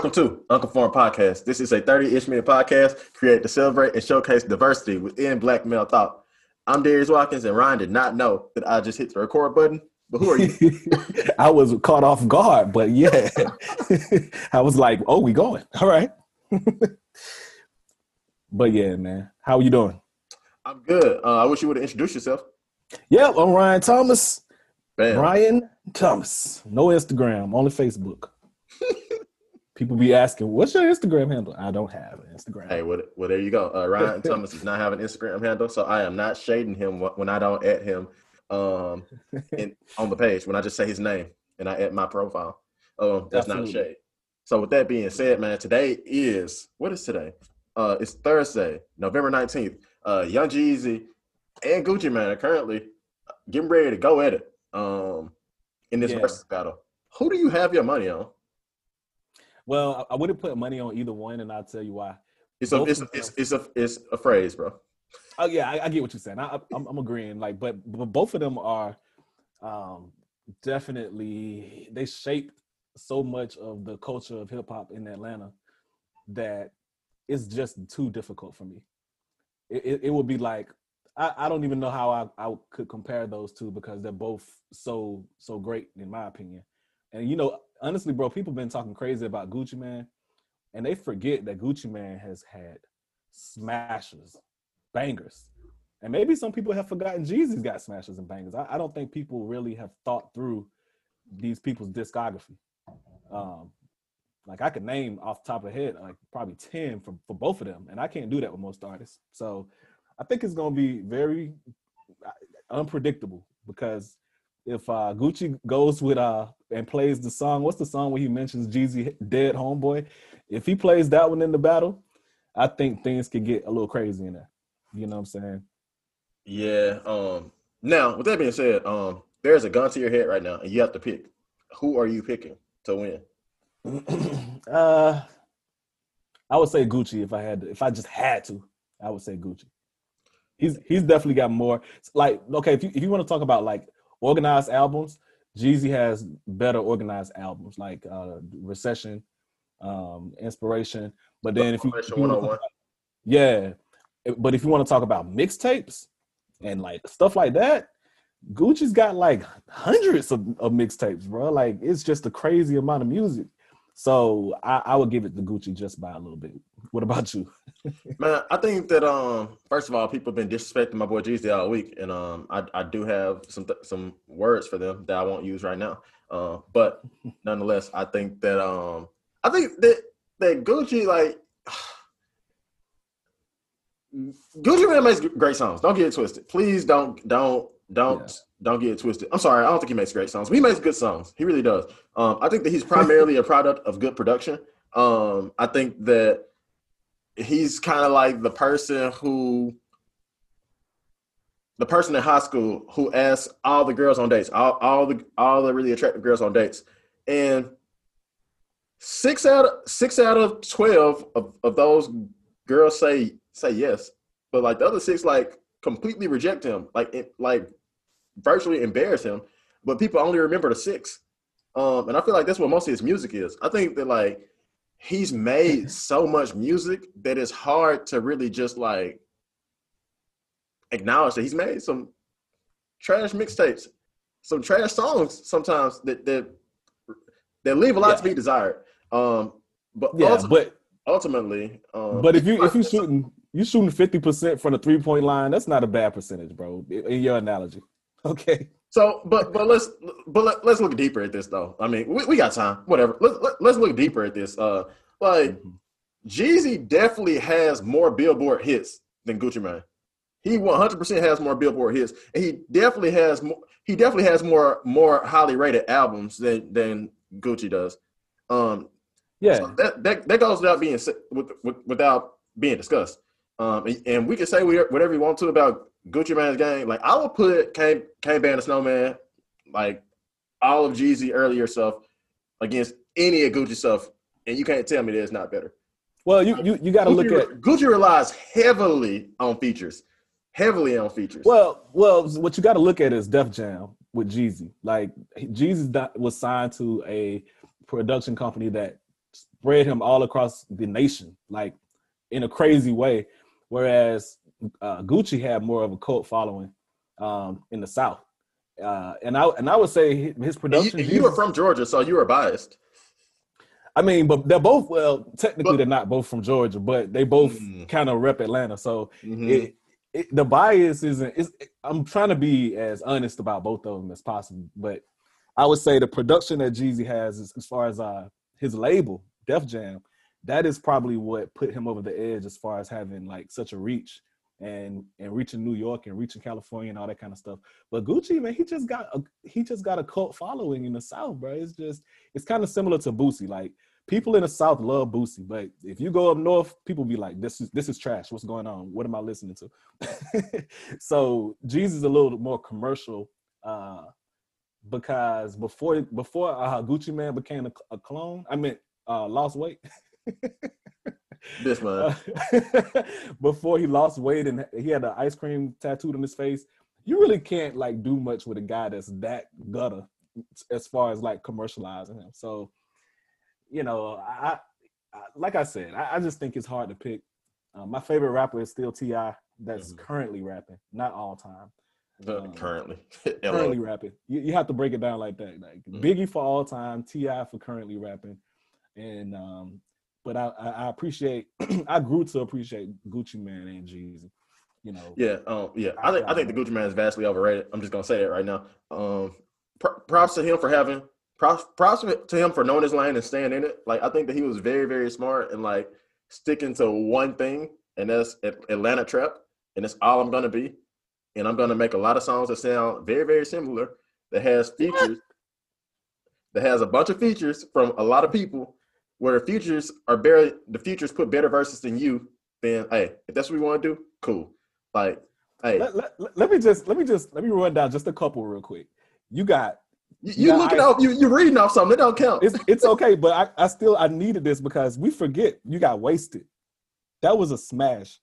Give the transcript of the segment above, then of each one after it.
Welcome to Unconformed Podcast. This is a 30-ish minute podcast created to celebrate and showcase diversity within black male thought. I'm Darius Watkins, and Ryan did not know that I just hit the record button. But who are you? I was caught off guard, but yeah. I was like, oh, we going. All right. but yeah, man. How are you doing? I'm good. Uh, I wish you would have introduced yourself. Yep, I'm Ryan Thomas. Bam. Ryan Thomas. No Instagram, only Facebook. People be asking, what's your Instagram handle? I don't have an Instagram. Hey, well, well, there you go. Uh, Ryan Thomas does not have an Instagram handle, so I am not shading him when I don't at him um, in, on the page when I just say his name and I add my profile. Um, that's Absolutely. not a shade. So with that being said, man, today is what is today? Uh, it's Thursday, November nineteenth. Uh, Young Jeezy and Gucci Mane are currently getting ready to go at it. Um, in this Yeah. versus battle. Who do you have your money on? Well, I I wouldn't put money on either one, and I'll tell you why. It's a it's, it's it's a it's a phrase, bro. Oh yeah, I, I get what you're saying. I, I'm agreeing. Like, but, but both of them are um, definitely they shaped so much of the culture of hip hop in Atlanta that it's just too difficult for me. It, it, it would be like I, I don't even know how I, I could compare those two because they're both so so great in my opinion. And you know, honestly, bro, people been talking crazy about Gucci Mane, and they forget that Gucci Mane has had smashers, bangers. And maybe some people have forgotten Jeezy's got smashers and bangers. I, I don't think people really have thought through these people's discography. Um, like I could name off the top of head like probably 10 for, for both of them. And I can't do that with most artists. So I think it's gonna be very uh, unpredictable because if uh, Gucci goes with uh and plays the song, what's the song where he mentions Jeezy dead homeboy? If he plays that one in the battle, I think things could get a little crazy in there. You know what I'm saying? Yeah. Um. Now, with that being said, um, there's a gun to your head right now, and you have to pick. Who are you picking to win? uh, I would say Gucci if I had to, if I just had to. I would say Gucci. He's he's definitely got more. Like okay, if you if you want to talk about like organized albums, Jeezy has better organized albums like uh Recession, um, Inspiration. But then if you, if you wanna 101. talk about- yeah, but if you want to talk about mixtapes and like stuff like that, Gucci's got like hundreds of, of mixtapes, bro. Like it's just a crazy amount of music. So I, I would give it to Gucci just by a little bit. What about you? Man, I think that um, first of all, people have been disrespecting my boy Jeezy all week, and um, I, I do have some th- some words for them that I won't use right now. Uh, but nonetheless, I think that um, I think that that Gucci like Gucci Mane makes great songs. Don't get it twisted. Please don't don't don't Yeah. don't get it twisted. I'm sorry, I don't think he makes great songs. He makes good songs. He really does. Um, I think that he's primarily a product of good production. Um, I think that he's kind of like the person who the person in high school who asks all the girls on dates, all, all the all the really attractive girls on dates, and six out of six out of twelve of, of those girls say say yes, but like the other six like completely reject him, like it, like virtually embarrass him. But people only remember the six, um, and I feel like that's what most of his music is. I think that like he's made so much music that it's hard to really just like acknowledge that he's made some trash mixtapes, some trash songs sometimes that that that leave a lot to be desired. Um, but Yeah, ulti- but ultimately, um, but if you if you shooting you shooting fifty percent from the three point line, that's not a bad percentage, bro. In your analogy, okay. So, but but let's but let, let's look deeper at this though. I mean, we, we got time. Whatever. Let, let, let's look deeper at this. Uh, like Jeezy definitely has more Billboard hits than Gucci Mane. He 100% has more Billboard hits, and he definitely has more. He definitely has more more highly rated albums than than Gucci does. Um, Yeah, so that, that that goes without being sa- with, with, without being discussed. Um, and, and we can say we, whatever we want to about Gucci Mane's game. Like I would put Kane, Can't Ban of Snowman, like all of Jeezy earlier stuff against any of Gucci stuff, and you can't tell me that it's not better. well, you you, you got to look at Gucci relies heavily on features, heavily on features. Well, well, what you got to look at is Def Jam with Jeezy. Like Jeezy was signed to a production company that spread him all across the nation, like in a crazy way. Whereas uh, Gucci had more of a cult following um, in the South. Uh, and I and I would say his production. You, you, were from Georgia, so you were biased. I mean, but they're both well. Technically, but, they're not both from Georgia, but they both mm-hmm. kind of rep Atlanta. So mm-hmm. it, it, the bias isn't. It's, I'm trying to be as honest about both of them as possible, but I would say the production that Jeezy has, as, as far as uh, his label, Def Jam, that is probably what put him over the edge as far as having like such a reach and and reaching New York and reaching California and all that kind of stuff. But Gucci, man, he just got a he just got a cult following in the South, bro. It's just it's kind of similar to Boosie. Like people in the South love Boosie, but if you go up north, people be like, "This is this is trash. What's going on? What am I listening to?" so Jeezy's a little more commercial uh, because before before uh, Gucci Mane became a, a clone, I meant uh, lost weight. this man. before he lost weight and he had an ice cream tattooed on his face, you really can't like do much with a guy that's that gutter as far as like commercializing him. So, you know, I, I like I said, I, I, just think it's hard to pick. Uh, my favorite rapper is still T.I. That's mm-hmm. currently rapping, not all time. Um, currently, currently rapping. You, you, have to break it down like that. Like mm-hmm. Biggie for all time, T.I. for currently rapping, and um, but I, I appreciate I grew to appreciate Gucci Mane and Jeezy. You know. Yeah, um, yeah. I think I think the Gucci Mane is vastly overrated. I'm just gonna say that right now. Um, props to him for having props props to him for knowing his lane and staying in it. Like I think that he was very very smart and like sticking to one thing, and that's Atlanta trap, and that's all I'm gonna be. And I'm gonna make a lot of songs that sound very very similar. That has features. That has a bunch of features from a lot of people where the futures are better, the futures put better verses than you, then hey, if that's what we want to do, cool. Like, hey, let, let, let, me just let me just let me run down just a couple real quick. You got you, you, you looking off you you reading off something. It don't count. It's it's okay, but I, I still I needed this because we forget you got wasted. That was a smash.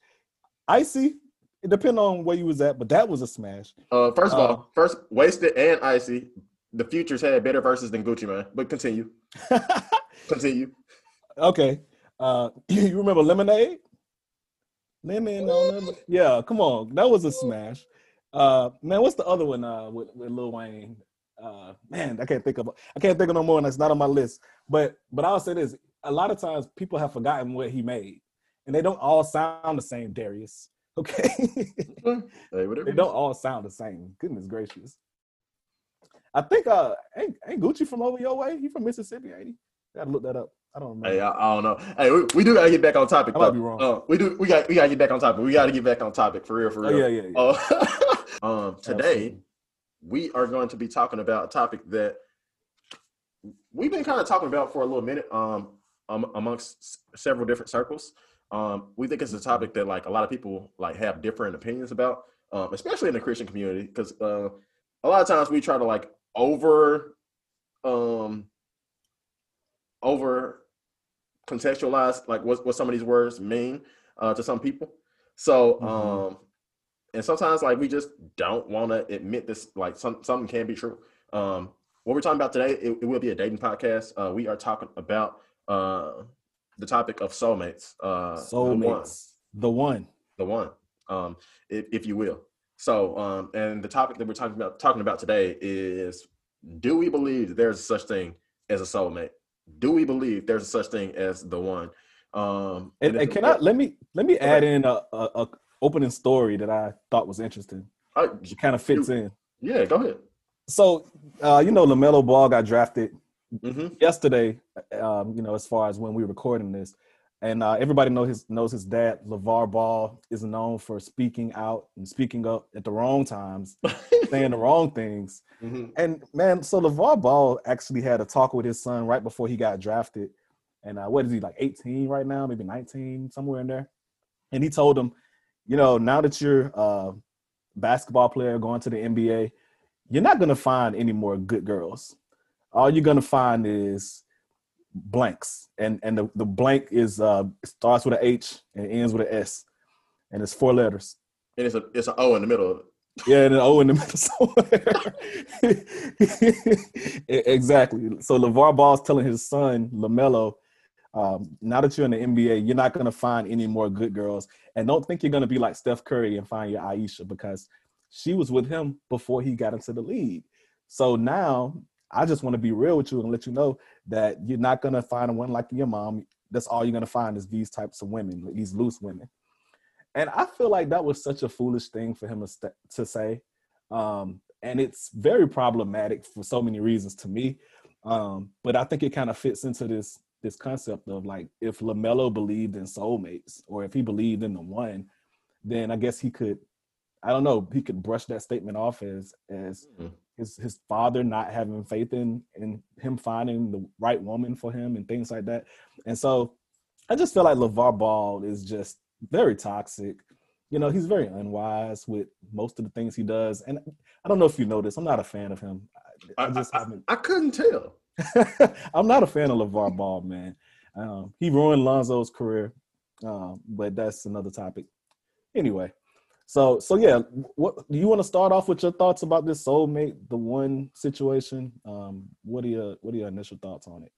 Icy, it depends on where you was at, but that was a smash. Uh, first of uh, all, first wasted and icy. The futures had better verses than Gucci Mane, but continue. continue. Okay. Uh, you remember Lemonade? Lemon on Yeah, come on. That was a smash. Uh, man, what's the other one uh, with, with Lil Wayne? Uh, man, I can't think of I can't think of no more, and that's not on my list. But but I'll say this: a lot of times people have forgotten what he made, and they don't all sound the same. Darius, okay? hey, they don't all sound the same. Goodness gracious! I think uh, ain't, ain't Gucci from over your way? He from Mississippi, ain't he? Gotta look that up. I don't know. Hey, I, I, don't know. Hey, we, we do gotta get back on topic. I might be wrong. Uh, we do. We got. We gotta get back on topic. We gotta get back on topic for real. For oh, real. Oh, yeah, yeah. yeah. Uh, um, today Absolutely. we are going to be talking about a topic that we've been kind of talking about for a little minute. Um, um amongst several different circles. Um, we think it's a topic that like a lot of people like have different opinions about, um, especially in the Christian community, because uh, a lot of times we try to like over, um, over contextualize like what, what some of these words mean uh, to some people. So, mm-hmm. um, and sometimes like we just don't want to admit this, like some, something can be true. Um, what we're talking about today, it, it will be a dating podcast. Uh, we are talking about uh, the topic of soulmates. Uh, soulmates, the one, the one, the one um, if, if you will. So, um, and the topic that we're talking about talking about today is: Do we believe there's such thing as a soulmate? Do we believe there's such thing as the one? Um, and, and, and can I let me let me add in a, a, a, opening story that I thought was interesting. It kind of fits in. Yeah, go ahead. So, uh, you know, LaMelo Ball got drafted mm-hmm. yesterday. Um, you know, as far as when we were recording this, and uh, everybody knows his knows his dad, LaVar Ball, is known for speaking out and speaking up at the wrong times, saying the wrong things. Mm-hmm. And man, so LaVar Ball actually had a talk with his son right before he got drafted. And uh, what is he like 18 right now, maybe 19, somewhere in there? And he told him, you know, now that you're a basketball player going to the NBA, you're not gonna find any more good girls. All you're gonna find is blanks, and and the, the blank is uh starts with an H and ends with an S, and it's four letters. And it's a it's an O in the middle of it. Yeah, and an O in the middle somewhere. exactly. So LaVar Ball's telling his son LaMelo, Um, now that you're in the NBA, you're not going to find any more good girls. And don't think you're going to be like Steph Curry and find your Ayesha because she was with him before he got into the league. So now I just want to be real with you and let you know that you're not to find a one like your mom. That's all you're to find is these types of women, these loose women. And I feel like that was such a foolish thing for him to, to say. Um, and it's very problematic for so many reasons to me. Um, but I think it kind of fits into this this concept of like if LaMelo believed in soulmates or if he believed in the one, then I guess he could, I don't know, he could brush that statement off as as mm-hmm. His his father not having faith in in him finding the right woman for him and things like that. And so I just feel like LaVar Ball is just very toxic. You know, he's very unwise with most of the things he does. And I don't know if you know this, I'm not a fan of him. I, I just I, haven't. I couldn't tell. I'm not a fan of LaVar Ball, man. Um, he ruined Lonzo's career, um, but that's another topic. Anyway, so so yeah, what do you want to start off with your thoughts about this soulmate, the one situation? Um, what are your what are your initial thoughts on it?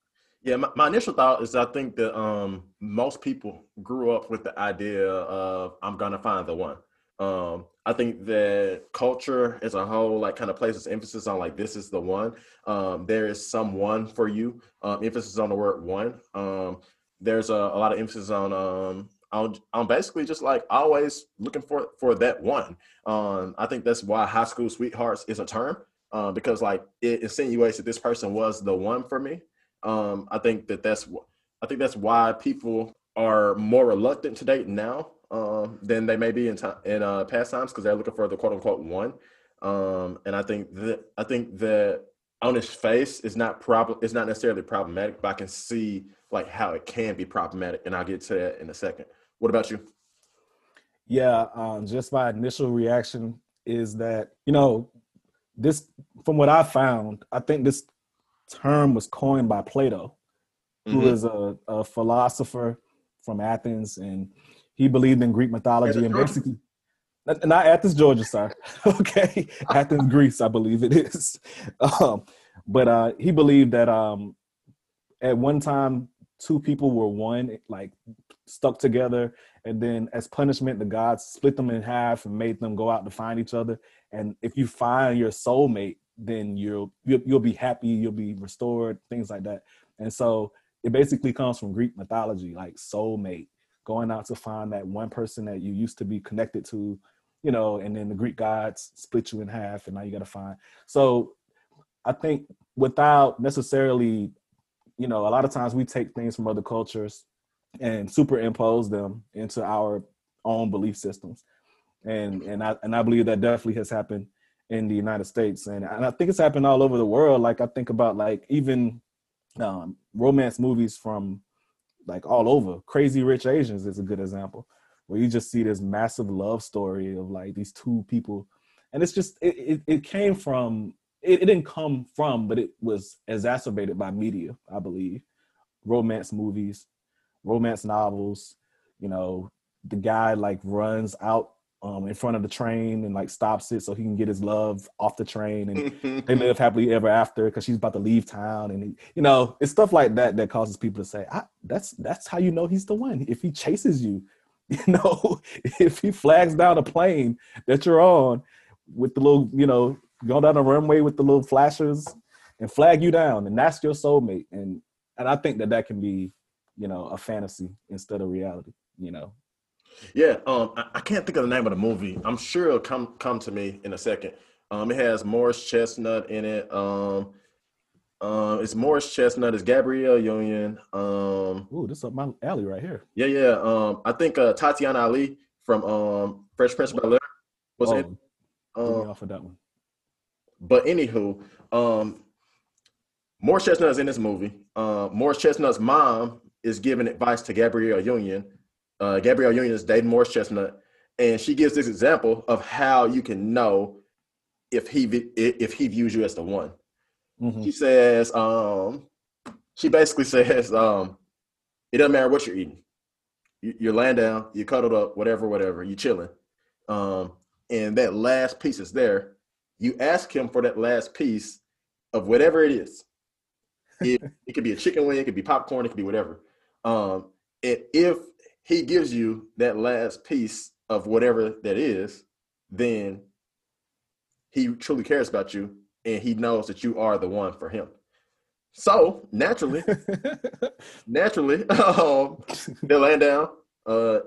Yeah, my, my initial thought is I think that um, most people grew up with the idea of I'm gonna find the one. Um, I think that culture as a whole, like, kind of places emphasis on like this is the one. Um, there is someone for you. Um, emphasis on the word one. Um, there's a, a, lot of emphasis on um, on, on basically just like always looking for for that one. Um, I think that's why high school sweethearts is a term uh, because like it insinuates that this person was the one for me. Um, I think that that's I think that's why people are more reluctant to date now um, than they may be in time in uh, past times because they're looking for the quote unquote one. Um, and I think that I think that on his face is not problem it's not necessarily problematic, but I can see like how it can be problematic, and I'll get to that in a second. What about you? Yeah, um, just my initial reaction is that you know this from what I found, I think this term was coined by Plato, who mm-hmm. is a, a philosopher from Athens, and he believed in Greek mythology and basically not Athens, Georgia, sir. okay, Athens, Greece, I believe it is. Um, but uh, he believed that um, at one time two people were one, like stuck together, and then as punishment, the gods split them in half and made them go out to find each other. And if you find your soulmate, then you'll you'll, you'll be happy, you'll be restored, things like that. And so it basically comes from Greek mythology, like soulmate going out to find that one person that you used to be connected to, you know, and then the Greek gods split you in half, and now you got to find. So I think without necessarily, you know, a lot of times we take things from other cultures and superimpose them into our own belief systems, and and I and I believe that definitely has happened in the United States, and and I think it's happened all over the world. Like I think about like even um, romance movies from like all over. Crazy Rich Asians is a good example where you just see this massive love story of like these two people, and it's just it it, it came from it, it didn't come from, but it was exacerbated by media, I believe. Romance movies, romance novels, you know, the guy like runs out um, in front of the train and like stops it so he can get his love off the train and they live happily ever after because she's about to leave town and you know it's stuff like that that causes people to say that's that's how you know he's the one. If he chases you you know if he flags down a plane that you're on with the little you know go down the runway with the little flashers and flag you down and that's your soulmate. And and i think that that can be you know a fantasy instead of reality you know yeah, um, I, can't think of the name of the movie. I'm sure it'll come come to me in a second. Um, it has Morris Chestnut in it. Um, um, it's Morris Chestnut. It's Gabrielle Union. Um, Ooh, this is up my alley right here. Yeah, yeah. Um, I think uh, Tatiana Ali from um Fresh Prince of Bel Air was oh, it. Um, off of that one. But anywho, um, Morris Chestnut is in this movie. Uh, Morris Chestnut's mom is giving advice to Gabrielle Union uh, Gabrielle Union is dating Morris Chestnut, and she gives this example of how you can know if he if he views you as the one. Mm-hmm. She says, um, she basically says, um, it doesn't matter what you're eating. You're laying down, you're cuddled up, whatever, whatever, You're chilling. Um, and that last piece is there. You ask him for that last piece of whatever it is. It, it could be a chicken wing, it could be popcorn, it could be whatever. Um, and if he gives you that last piece of whatever that is, then he truly cares about you and he knows that you are the one for him. So naturally, naturally, um, they're laying down. Uh,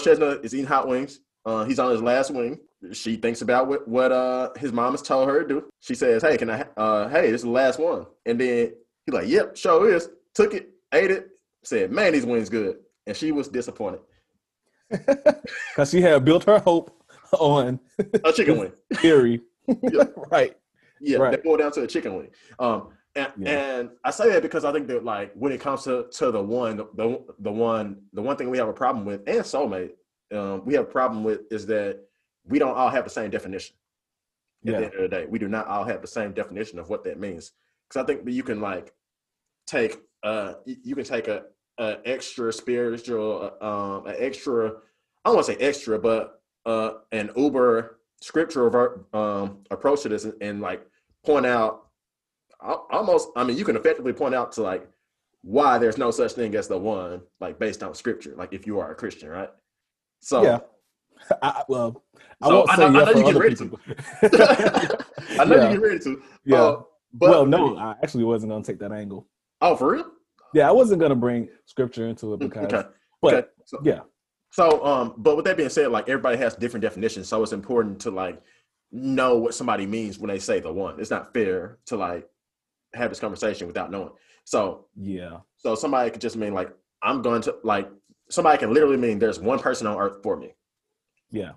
Chestnut is eating hot wings. Uh, he's on his last wing. She thinks about what, what uh, his mom has told her to do. She says, "Hey, can I? Uh, hey, this is the last one." And then he's like, "Yep, sure is." Took it, ate it, said, "Man, these wings good," and she was disappointed because she had built her hope on a chicken wing theory. right. Yeah, Right. they boil down to a chicken wing. Um, and, Yeah. and I say that because I think that like when it comes to to the one, the the, the one, the one thing we have a problem with, and soulmate, um, we have a problem with is that we don't all have the same definition. At Yeah. the end of the day, we do not all have the same definition of what that means. Because I think that you can like take uh you can take a, a extra spiritual um an extra I don't want to say extra, but uh an uber scriptural um approach to this and, and like point out almost I mean you can effectively point out to like why there's no such thing as the one like based on scripture like if you are a Christian right so Yeah. I, well, I So, won't I say know- I know you get ready people. I know yeah. you get ready to Yeah. uh, but well, no, I actually wasn't gonna take that angle. oh for real Yeah, I wasn't gonna bring scripture into it because, okay but okay so, yeah, So, um, but with that being said, like everybody has different definitions, so it's important to like know what somebody means when they say the one. It's not fair to like have this conversation without knowing. So, yeah, so somebody could just mean like I'm going to like somebody can literally mean there's one person on earth for me, yeah,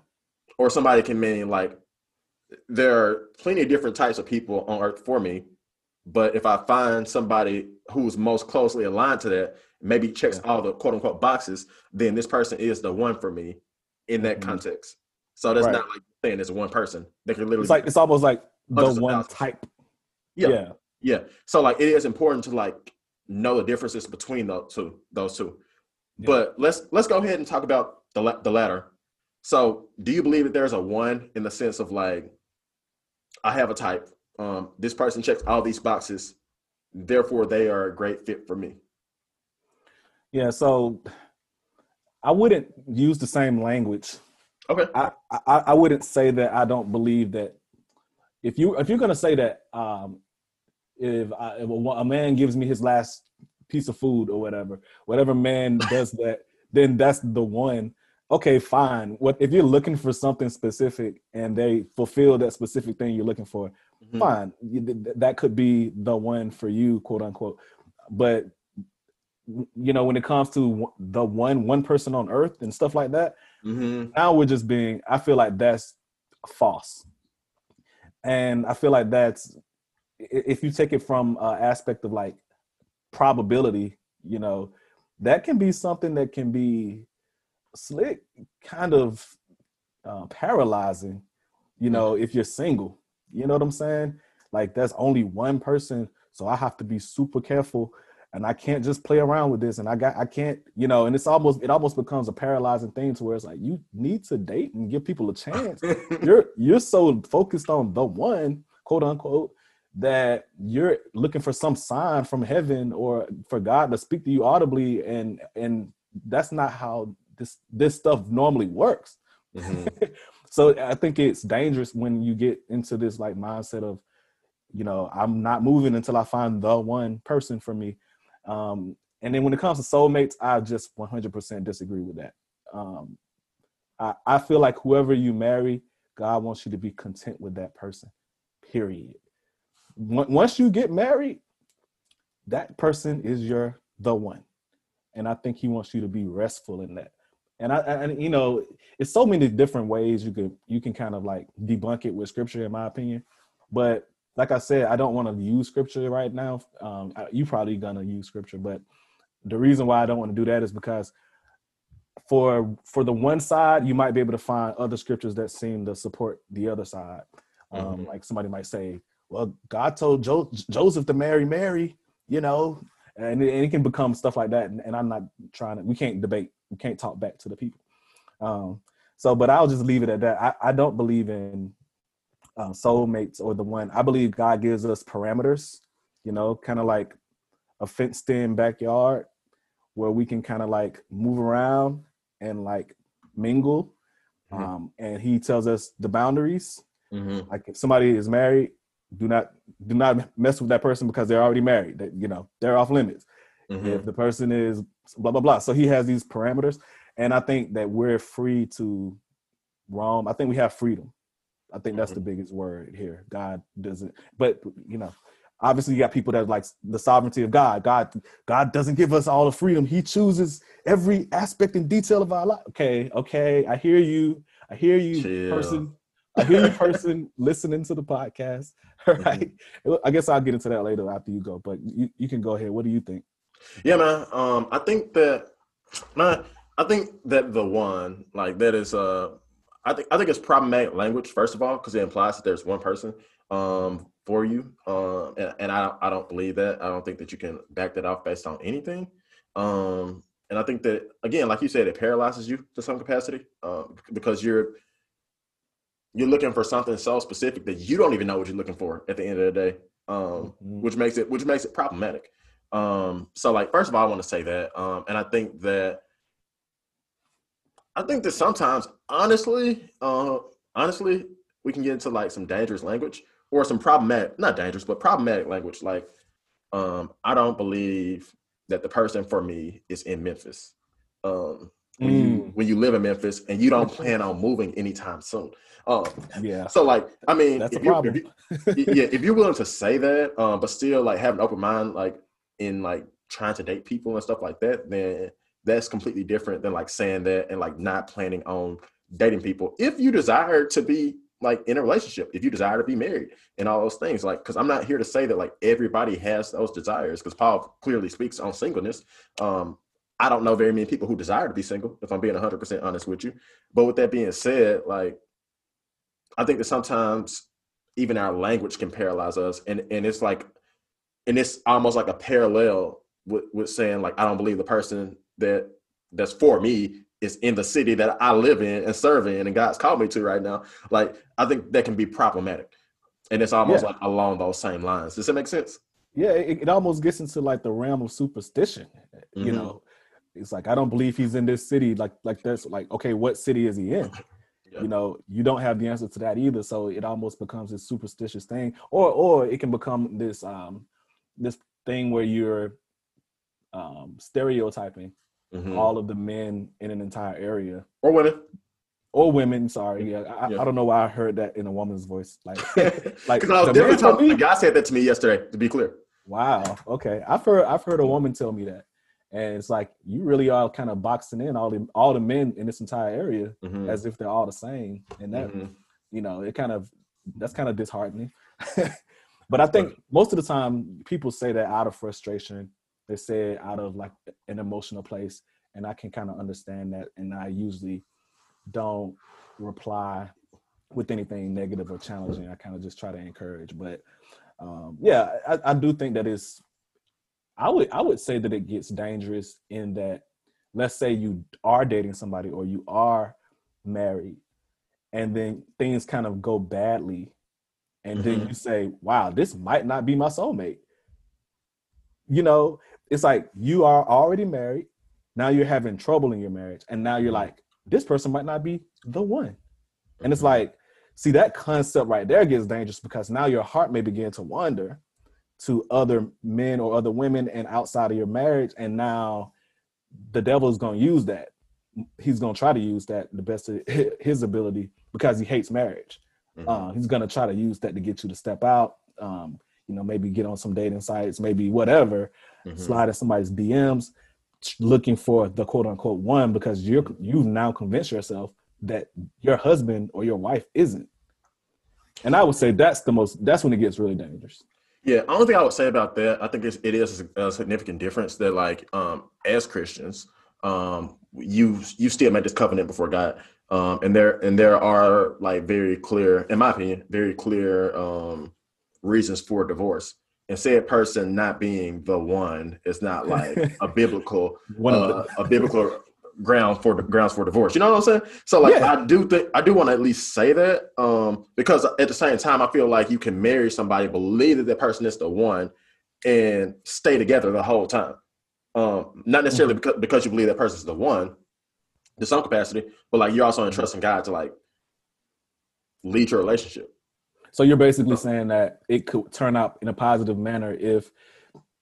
or somebody can mean like there are plenty of different types of people on earth for me. But if I find somebody who's most closely aligned to that, maybe checks all the quote unquote boxes, then this person is the one for me in that Mhm. context. So that's Right. not like saying it's one person. They can literally it's like it's almost like the one type. yeah, Yeah, yeah. So like it is important to like know the differences between those two, those two. Yeah. But let's let's go ahead and talk about the la- the latter. So, do you believe that there's a one in the sense of like I have a type. Um, this person checks all these boxes, therefore they are a great fit for me. yeah. So I wouldn't use the same language. Okay. I, I I wouldn't say that I don't believe that if you if you're gonna say that um if, I, if a, a man gives me his last piece of food or whatever whatever man does that then that's the one okay fine what if you're looking for something specific and they fulfill that specific thing you're looking for Mhm. fine. You- th- th- that could be the one for you quote unquote. But you know when it comes to the one one person on earth and stuff like that Mhm. now we're just being i feel like that's false. And i feel like that's if you take it from uh aspect of like probability you know that can be something that can be slick kind of uh, paralyzing you know if you're single you know what i'm saying? Like that's only one person so i have to be super careful and I can't just play around with this and I got I can't you know and it's almost it almost becomes a paralyzing thing to where it's like you need to date and give people a chance. You're you're so focused on the one quote unquote that you're looking for some sign from heaven or for God to speak to you audibly and and that's not how this this stuff normally works. Mhm. so I think it's dangerous when you get into this like mindset of, you know, I'm not moving until I find the one person for me. Um, and then when it comes to soulmates, I just 100% disagree with that. Um, I, I feel like whoever you marry, God wants you to be content with that person. Period. Once once you get married, that person is your the one, and I think He wants you to be restful in that. And I, and you know, it's so many different ways you could you can kind of like debunk it with scripture in my opinion. But like i said i don't want to use scripture right now. Um you probably gonna use scripture but the reason why i don't want to do that is because for for the one side you might be able to find other scriptures that seem to support the other side. Um Mhm. like somebody might say well god told jo- joseph to marry mary you know and it, and it can become stuff like that and, and i'm not trying to we can't debate we can't talk back to the people um so, but I'll just leave it at that. I, I don't believe in uh, soulmates or the one. I believe God gives us parameters, you know, kind of like a fenced in backyard where we can kind of like move around and like mingle. Mhm. Um, and he tells us the boundaries. Mhm. Like if somebody is married, do not do not mess with that person because they're already married. That you know they're off limits. Mhm. If the person is blah blah blah, so he has these parameters, and I think that we're free to roam. I think we have freedom. I think that's the biggest word here. God doesn't, but you know, obviously you got people that like the sovereignty of God. God, God doesn't give us all the freedom. He chooses every aspect and detail of our life. Okay, okay, I hear you. I hear you, Chill. person. You, person, listening to the podcast. All right. I guess I'll get into that later after you go, but you, you can go ahead. What do you think? Yeah, man. Um, I think that, man, I think that the one like that is uh, I think I think it's problematic language first of all because it implies that there's one person um for you, um, and, and I I don't believe that. I don't think that you can back that off based on anything. Um, and I think that again, like you said, it paralyzes you to some capacity, um, because you're you're looking for something so specific that you don't even know what you're looking for at the end of the day. Um, Mhm. which makes it which makes it problematic. Um, so like first of all, I want to say that, um, and I think that I think that sometimes, honestly, uh, honestly, we can get into like some dangerous language or some problematic, not dangerous, but problematic language. Like, um, I don't believe that the person for me is in Memphis. Um, when you Mm. when you live in Memphis and you don't plan on moving anytime soon. Um, Yeah, so like, I mean, that's if you, problem. If you, yeah, if you're willing to say that, um, but still like have an open mind, like in like trying to date people and stuff like that, then that's completely different than like saying that and like not planning on dating people. If you desire to be like in a relationship, if you desire to be married and all those things, like, because I'm not here to say that like everybody has those desires, because Paul clearly speaks on singleness. Um, I don't know very many people who desire to be single, if I'm being 100% honest with you. But with that being said, like, I think that sometimes even our language can paralyze us and and it's like and it's almost like a parallel with, with saying like i don't believe the person that that's for me is in the city that i live in and serve in and god's called me to right now like i think that can be problematic and it's almost Yeah. like along those same lines does that make sense yeah, it, it almost gets into like the realm of superstition. You Mhm. know, it's like I don't believe he's in this city. Like, like that's like okay, what city is he in? Yeah. You know, you don't have the answer to that either. So it almost becomes this superstitious thing, or or it can become this um this thing where you're um stereotyping Mhm. all of the men in an entire area or women or women. Sorry, yeah, I, Yeah. I don't know why I heard that in a woman's voice. Like, like because i was the definitely talking me- the guy said that to me yesterday to be clear wow, okay, I've heard I've heard a woman tell me that, and it's like you really are kind of boxing in all the all the men in this entire area Mhm. as if they're all the same, and that Mhm. you know it kind of that's kind of disheartening. but I think most of the time people say that out of frustration. They say it out of like an emotional place, and I can kind of understand that. And I usually don't reply with anything negative or challenging. I kind of just try to encourage. But um, yeah, I, I do think that it's. I would I would say that it gets dangerous in that, let's say you are dating somebody or you are married, and then things kind of go badly, and then Mhm. you say, "Wow, this might not be my soulmate." You know, it's like you are already married. Now you're having trouble in your marriage, and now you're Mhm. like, this person might not be the one. And it's Mhm. like, see, that concept right there gets dangerous because now your heart may begin to wander to other men or other women and outside of your marriage. And now the devil is going to use that. He's going to try to use that the best of his ability because he hates marriage. Mhm. Uh, he's going to try to use that to get you to step out. Um, you know, maybe get on some dating sites, maybe whatever, Mhm. slide in somebody's DMs, looking for the quote unquote one because you're you've now convinced yourself that your husband or your wife isn't. And I would say that's the most that's when it gets really dangerous. Yeah, only thing I would say about that, I think it's, it is a significant difference that like um as Christians, um you you still made this covenant before God. Um and there and there are like very clear, in my opinion, very clear um reasons for divorce. And said person not being the one is not like a biblical One uh, a biblical ground for the grounds for divorce. You know what I'm saying? So like Yeah. I do think I do want to at least say that um because at the same time I feel like you can marry somebody, believe that that person is the one, and stay together the whole time. Um, not necessarily because, because you believe that person's the one to some capacity, but like you're also entrusting God to like lead your relationship. So you're basically saying that it could turn out in a positive manner if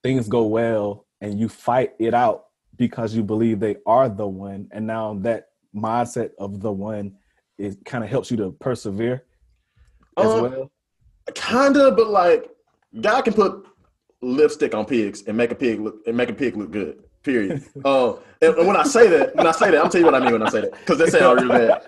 things go well and you fight it out because you believe they are the one, and now that mindset of the one it kind of helps you to persevere as Um, well. Kinda, but like God can put lipstick on pigs and make a pig look and make a pig look good. Period. Um, and, and when I say that, when I say that, I'm tell you what I mean when I say that because that sounds really bad.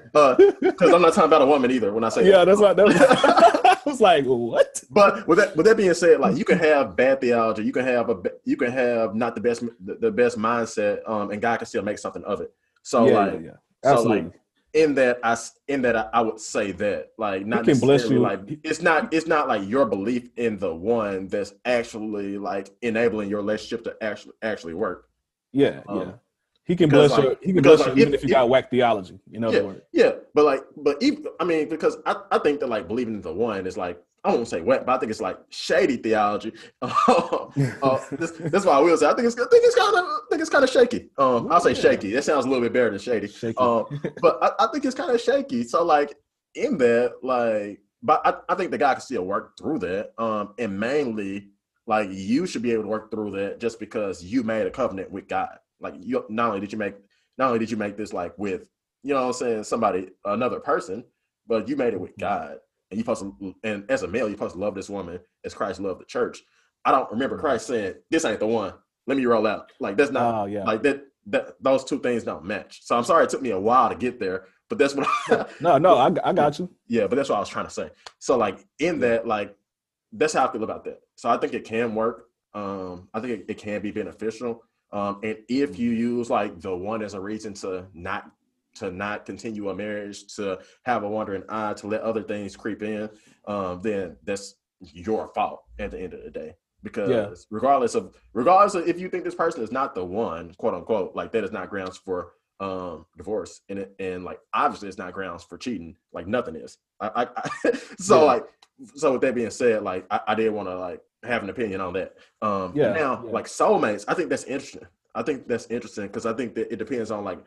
Because I'm not talking about a woman either when I say Yeah, that. that's what that was. Like, what? But with that, with that being said, like you can have bad theology, you can have a, you can have not the best, the, the best mindset, um, and God can still make something of it. So yeah, like, yeah, yeah. so like in that I in that I, I would say that like not can bless you. like it's not it's not like your belief in the one that's actually like enabling your relationship to actually actually work. yeah, um, yeah. He can bless you. like- He can bless like, you even if- if you got whack theology. In other Yeah. words, Yeah, but like, but even I mean, because I, I think that like believing in the one is like I won't say wet, but I think it's like shady theology. uh, this, that's why I will say I think it's I think it's kind of I think it's kind of shaky. Um, I'll say shaky. That sounds a little bit better than shady. shaky. Um, but I, I think it's kind of shaky. So like in that, like, but I, I think the guy can still work through that. Um, and mainly like you should be able to work through that just because you made a covenant with God. Like you not only did you make not only did you make this like with you know what I'm saying somebody another person, but you made it with God. And you supposed to and as a male, you're supposed to love this woman as Christ loved the church. I don't remember Christ saying, This ain't the one. Let me roll out. Like that's not oh yeah. like that that those two things don't match. So I'm sorry it took me a while to get there, but that's what I, no, no, I, I got you. yeah, but that's what I was trying to say. So like in that, like that's how I feel about that. So I think it can work. Um, I think it, it can be beneficial. Um, and if you use like the one as a reason to not to not continue a marriage, to have a wandering eye, to let other things creep in, um, then that's your fault at the end of the day. Because Yeah. regardless of regardless of if you think this person is not the one, quote unquote, like that is not grounds for um divorce and it, and like obviously it's not grounds for cheating like nothing is i, I, I so Yeah. like so with that being said like i, I did want to like have an opinion on that. Um Yeah, now yeah. like soulmates i think that's interesting. I think that's interesting because i think that it depends on like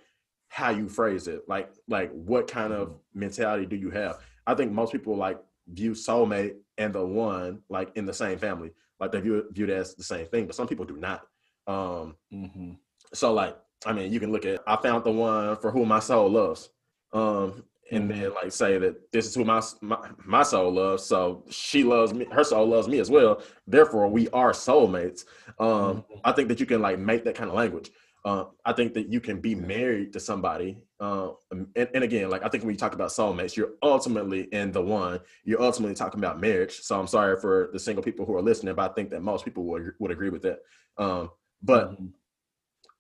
how you phrase it. Like like what kind of mentality do you have? I think most people like view soulmate and the one like in the same family. Like they view it viewed as the same thing but some people do not. Um hmm so like i mean you can look at i found the one for whom my soul loves. Um and Mhm. then like say that this is who my, my my soul loves so she loves me her soul loves me as well therefore we are soulmates um Mhm. i think that you can like make that kind of language uh, I think that you can be married to somebody, uh, and, and again, like I think when you talk about soulmates, you're ultimately in the one. You're ultimately talking about marriage. So I'm sorry for the single people who are listening, but I think that most people would would agree with that. Um, but Mhm.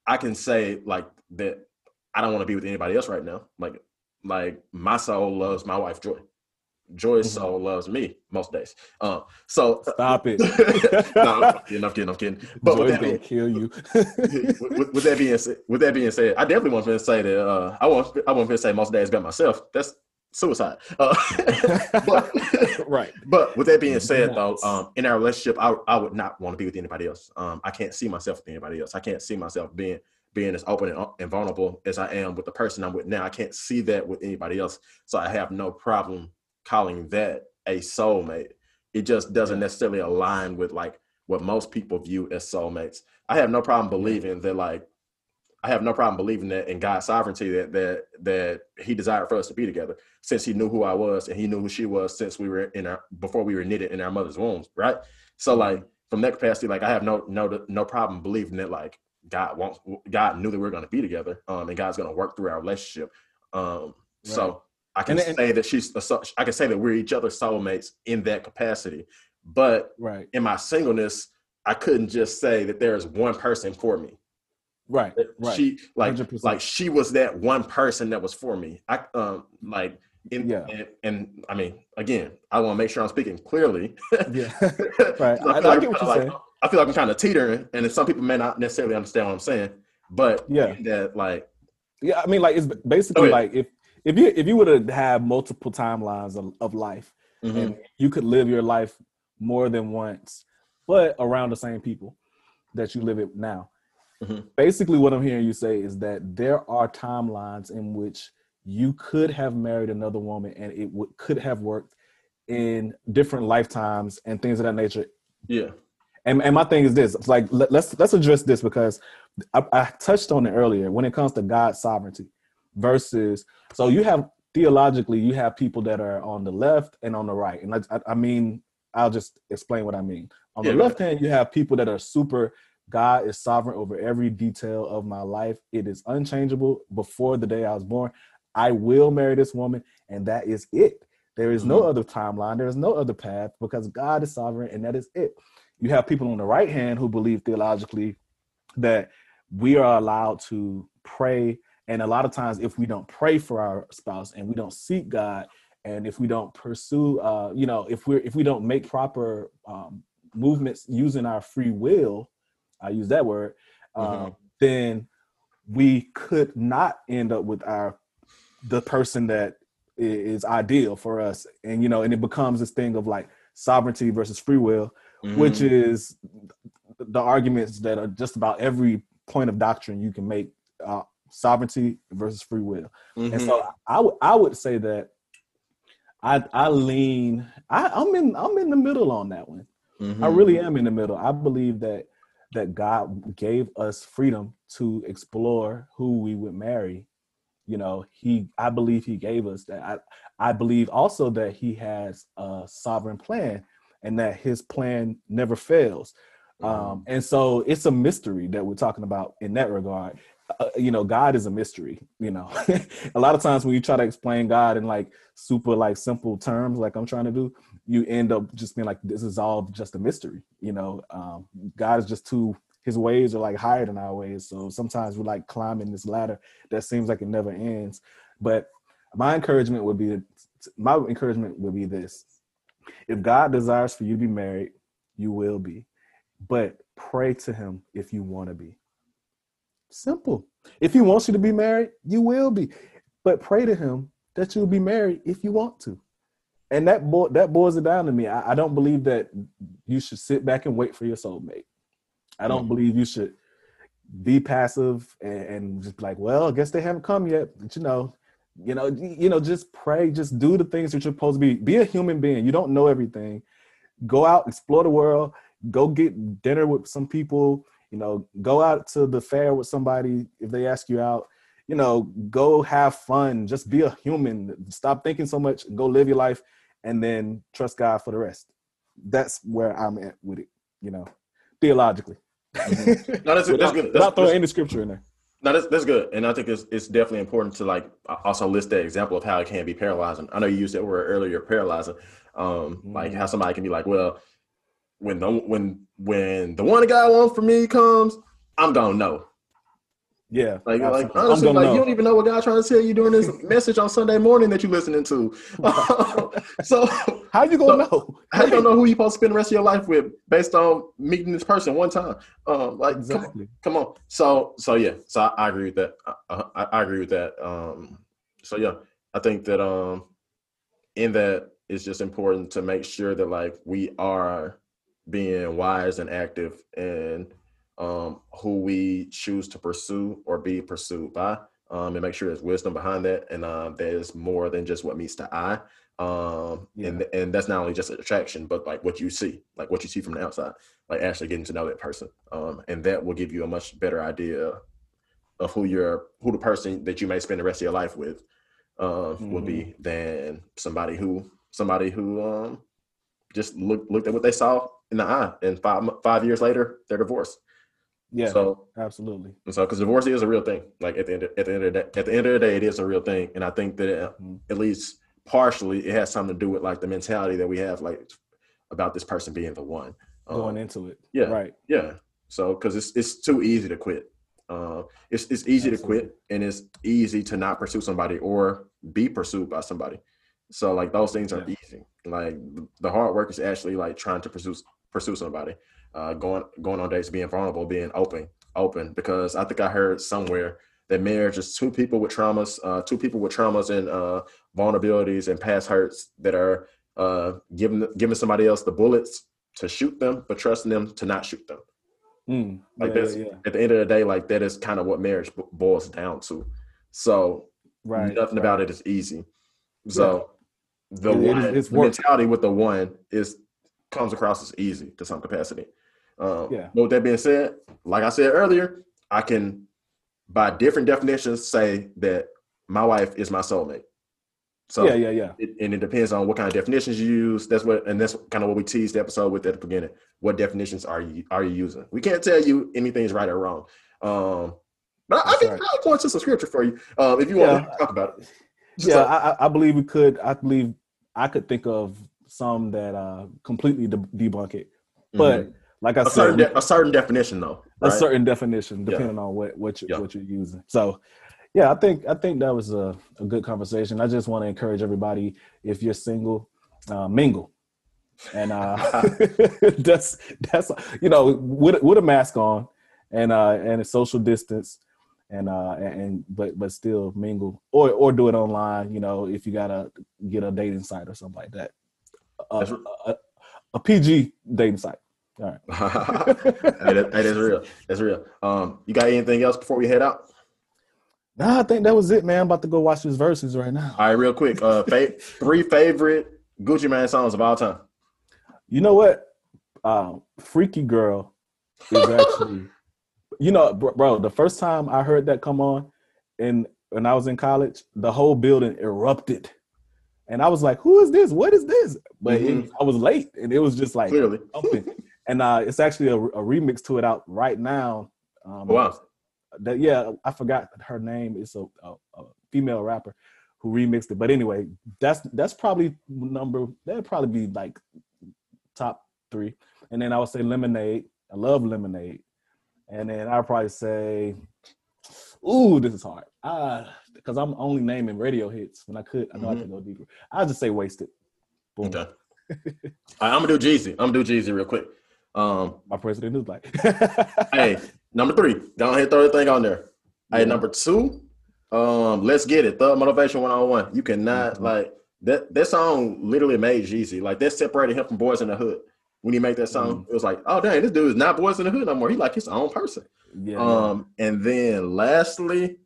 I can say like that I don't want to be with anybody else right now. Like like my soul loves my wife Joy. Joy's Mhm. soul loves me most days. Um so stop it. no, I'm kidding, I'm kidding, I'm kidding. But Joy's gonna kill you. with, with- that being said, with that being said, I definitely want to say that uh, I want I want to say most days about myself. That's suicide. Uh, but right. but with that being said, though, um, in our relationship, I, I would not want to be with anybody else. Um, I can't see myself with anybody else. I can't see myself being being as open and, uh, and vulnerable as I am with the person I'm with now. I can't see that with anybody else. So I have no problem calling that a soulmate. It just doesn't necessarily align with like what most people view as soulmates. I have no problem believing that like I have no problem believing that in God's sovereignty that that that He desired for us to be together, since He knew who I was and He knew who she was since we were in our before we were knitted in our mother's wombs, right? So like from that capacity, like I have no no no problem believing that like God wants God knew that we are going to be together, um, and God's going to work through our relationship. Um, so I can And- and- say that she's I can say that we're each other's soulmates in that capacity, but Right. in my singleness, I couldn't just say that there is one person for me. Right. Right. She like 100%. like she was that one person that was for me. I um like in, Yeah. and, and I mean again, I want to make sure I'm speaking clearly. yeah. right. I- I get what you're saying. I feel like I'm kind of teetering, and some people may not necessarily understand what I'm saying, but Yeah. that like Yeah, I mean, like it's basically yeah. like if if you if you were to have multiple timelines of, of life, mhm, and you could live your life more than once, but around the same people that you live it now, Mm-hmm. Basically, what I'm hearing you say is that there are timelines in which you could have married another woman and it w- could have worked in different lifetimes and things of that nature. Yeah. And, and my thing is this: like let, let's let's address this because I, I touched on it earlier when it comes to God's sovereignty versus so you have theologically you have people that are on the left and on the right. And I, I mean i'll just explain what i mean. On the left hand you have people that are super god is sovereign over every detail of my life. It is unchangeable. Before the day i was born i will marry this woman and that is it. There is mm-hmm. no other timeline. There is no other path because god is sovereign and that is it you have people on the right hand who believe theologically that we are allowed to pray. And a lot of times, if we don't pray for our spouse and we don't seek God, and if we don't pursue, uh, you know, if we're if we don't make proper um, movements using our free will, I use that word, um, mm-hmm. then we could not end up with our the person that is ideal for us, and you know, and it becomes this thing of like sovereignty versus free will, mm-hmm. which is the arguments that are just about every point of doctrine you can make uh, sovereignty versus free will. Mm-hmm. And so I would I would say that I I lean I, I'm in I'm in the middle on that one. Mm-hmm. I really am in the middle. I believe that that God gave us freedom to explore who we would marry. You know, he I believe he gave us that. I I believe also that he has a sovereign plan and that his plan never fails. Um, mm-hmm. and so it's a mystery that we're talking about in that regard. Uh, you know god is a mystery you know. A lot of times when you try to explain god in like super like simple terms like i'm trying to do you end up just being like this is all just a mystery you know. Um, god is just too his ways are like higher than our ways. So sometimes we're like climbing this ladder that seems like it never ends. But my encouragement would be my encouragement would be this if god desires for you to be married you will be but pray to him if you want to be Simple. If he wants you to be married, you will be. But pray to him that you'll be married if you want to. And that bo- that boils it down to me. I, I don't believe that you should sit back and wait for your soulmate. I don't mm-hmm. believe you should be passive and, and just like, well, I guess they haven't come yet. But you know, you know, you know, just pray, just do the things that you're supposed to be. Be a human being. You don't know everything. Go out, explore the world, go get dinner with some people, you know, go out to the fair with somebody if they ask you out. You know, go have fun. Just be a human. Stop thinking so much. Go live your life, and then trust God for the rest. That's where I'm at with it. You know, theologically. Mm-hmm. no, that's, without, that's good. That's, throwing any scripture in there. No, that's that's good, and I think it's it's definitely important to like also list that example of how it can be paralyzing. I know you used that word earlier, paralyzing, um, mm-hmm. like how somebody can be like, well, when the when when the one guy wants for me comes, I'm gonna know. Yeah, like like honestly, like know. you don't even know what God's trying to tell you during this message on Sunday morning that you're listening to. so how you gonna so, know? How you gonna know who you supposed to spend the rest of your life with based on meeting this person one time? Um, like exactly. Come on, come on. So so yeah, so I, I agree with that. I, I, I, agree with that. Um, so yeah, I think that um, in that it's just important to make sure that like we are being wise and active in um, who we choose to pursue or be pursued by, um, and make sure there's wisdom behind that, and uh, there's more than just what meets the eye. Um, yeah. and and that's not only just an attraction, but like what you see, like what you see from the outside, like actually getting to know that person, um, and that will give you a much better idea of who you're, who the person that you may spend the rest of your life with, uh, mm-hmm. will be than somebody who somebody who um, just looked looked at what they saw in the eye, and five five years later, they're divorced. Yeah. So absolutely. And so, because divorce is a real thing. Like at the end, of, at the end of the day, at the end of the day, it is a real thing, and I think that it, mm-hmm. at least partially, it has something to do with like the mentality that we have, like about this person being the one going um, into it. Yeah. Right. Yeah. So, because it's it's too easy to quit. Uh, it's it's easy absolutely. to quit, and it's easy to not pursue somebody or be pursued by somebody. So, like those things are yeah. easy. Like the hard work is actually like trying to pursue pursue somebody, uh, going going on dates, being vulnerable, being open, open. Because I think I heard somewhere that marriage is two people with traumas, uh, two people with traumas and uh, vulnerabilities and past hurts that are uh, giving giving somebody else the bullets to shoot them, but trusting them to not shoot them. Mm, Like yeah, that's yeah, yeah. at the end of the day, like that is kind of what marriage bo- boils down to. So right. nothing right. about it is easy. So the It- it is- one it's the mentality with the one is comes across as easy to some capacity. Um, Yeah. But with that being said, like I said earlier, I can by different definitions say that my wife is my soulmate. So yeah, yeah, yeah. it, and it depends on what kind of definitions you use. That's what, and that's kind of what we teased the episode with at the beginning. What definitions are you are you using? We can't tell you anything's right or wrong. Um, but I, I can right. I'll point to some scripture for you um, if you want to talk about it. Just yeah, like- I, I- believe we could. I believe I could think of some that uh completely de- debunk it. But Mhm. Like I a said, certain de- a certain definition though. a certain definition Yeah. depending on what what you Yeah. what you're using. So yeah, I think I think that was a, a good conversation. I just want to encourage everybody if you're single, uh, mingle. And uh that's that's you know with with a mask on and uh and a social distance and uh and, but but still mingle or or do it online, you know, if you gotta get a dating site or something like that. A, a, a PG dating site. All right. hey, that, hey, that's real. That's real. Um, you got anything else before we head out? Nah, I think that was it, man. I'm about to go watch this verses right now. All right, real quick. Uh, fa- three favorite Gucci Mane songs of all time. You know what? Um, Freaky Girl is actually, you know, bro, bro, the first time I heard that come on, and when I was in college, the whole building erupted, and I was like, "Who is this? What is this?" But it- Mhm. I was late, and it was just like Clearly. and uh, it's actually a, a remix to it out right now. Um, Oh, wow. that yeah, I forgot her name. It's a, a, a female rapper who remixed it. But anyway, that's that's probably number. That'd probably be like top three. And then I would say Lemonade. I love Lemonade. And then I'd probably say, Ooh, this is hard. Because I'm only naming radio hits when I could. I know I Mhm. can go deeper. I'll just say Wasted. Boom. okay. Right, I'm gonna do Jeezy. I'm gonna do Jeezy real quick. Um, My president is like, hey, number three. Go ahead, throw the thing on there. Hey, number two. Um, let's get it. Thug motivation one on one. You cannot Mhm. like that. That song literally made Jeezy like that separated him from Boyz N Da Hood. When he made that song, it was like, oh dang, this dude is not Boyz N Da Hood no more. He like his own person. yeah, Um, and then lastly,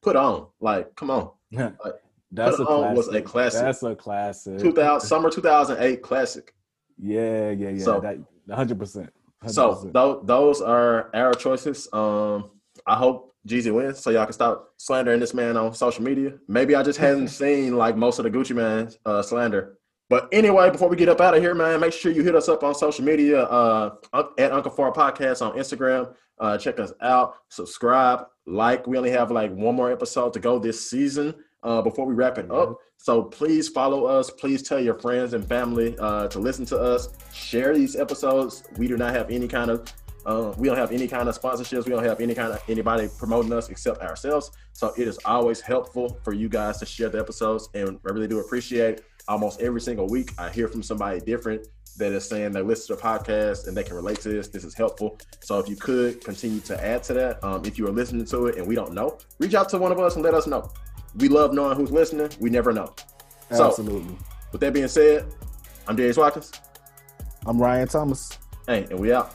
put on. Like, come on. yeah. that's a On classic. was a classic. That's a classic. 2000 summer 2008 classic. Yeah, yeah, yeah. So- that 100. percent So tho- those are our choices. Um, I hope Jeezy wins so y'all can stop slandering this man on social media. Maybe I just hadn't seen like most of the Gucci Mane uh, slander. But anyway, before we get up out of here, man, make sure you hit us up on social media uh, at Uncle Far Podcast on Instagram. Uh, check us out, subscribe, like. We only have like one more episode to go this season uh, before we wrap it up. So please follow us. Please tell your friends and family uh, to listen to us. Share these episodes. We do not have any kind of uh, we don't have any kind of sponsorships. We don't have any kind of anybody promoting us except ourselves. So it is always helpful for you guys to share the episodes, and I really do appreciate. Almost every single week, I hear from somebody different that is saying they listen to the podcast and they can relate to this. This is helpful. So if you could continue to add to that, um, if you are listening to it and we don't know, reach out to one of us and let us know. We love knowing who's listening. We never know. So- Absolutely. With that being said, I'm Darius Watkins. I'm Ryan Thomas. Hey, and we out.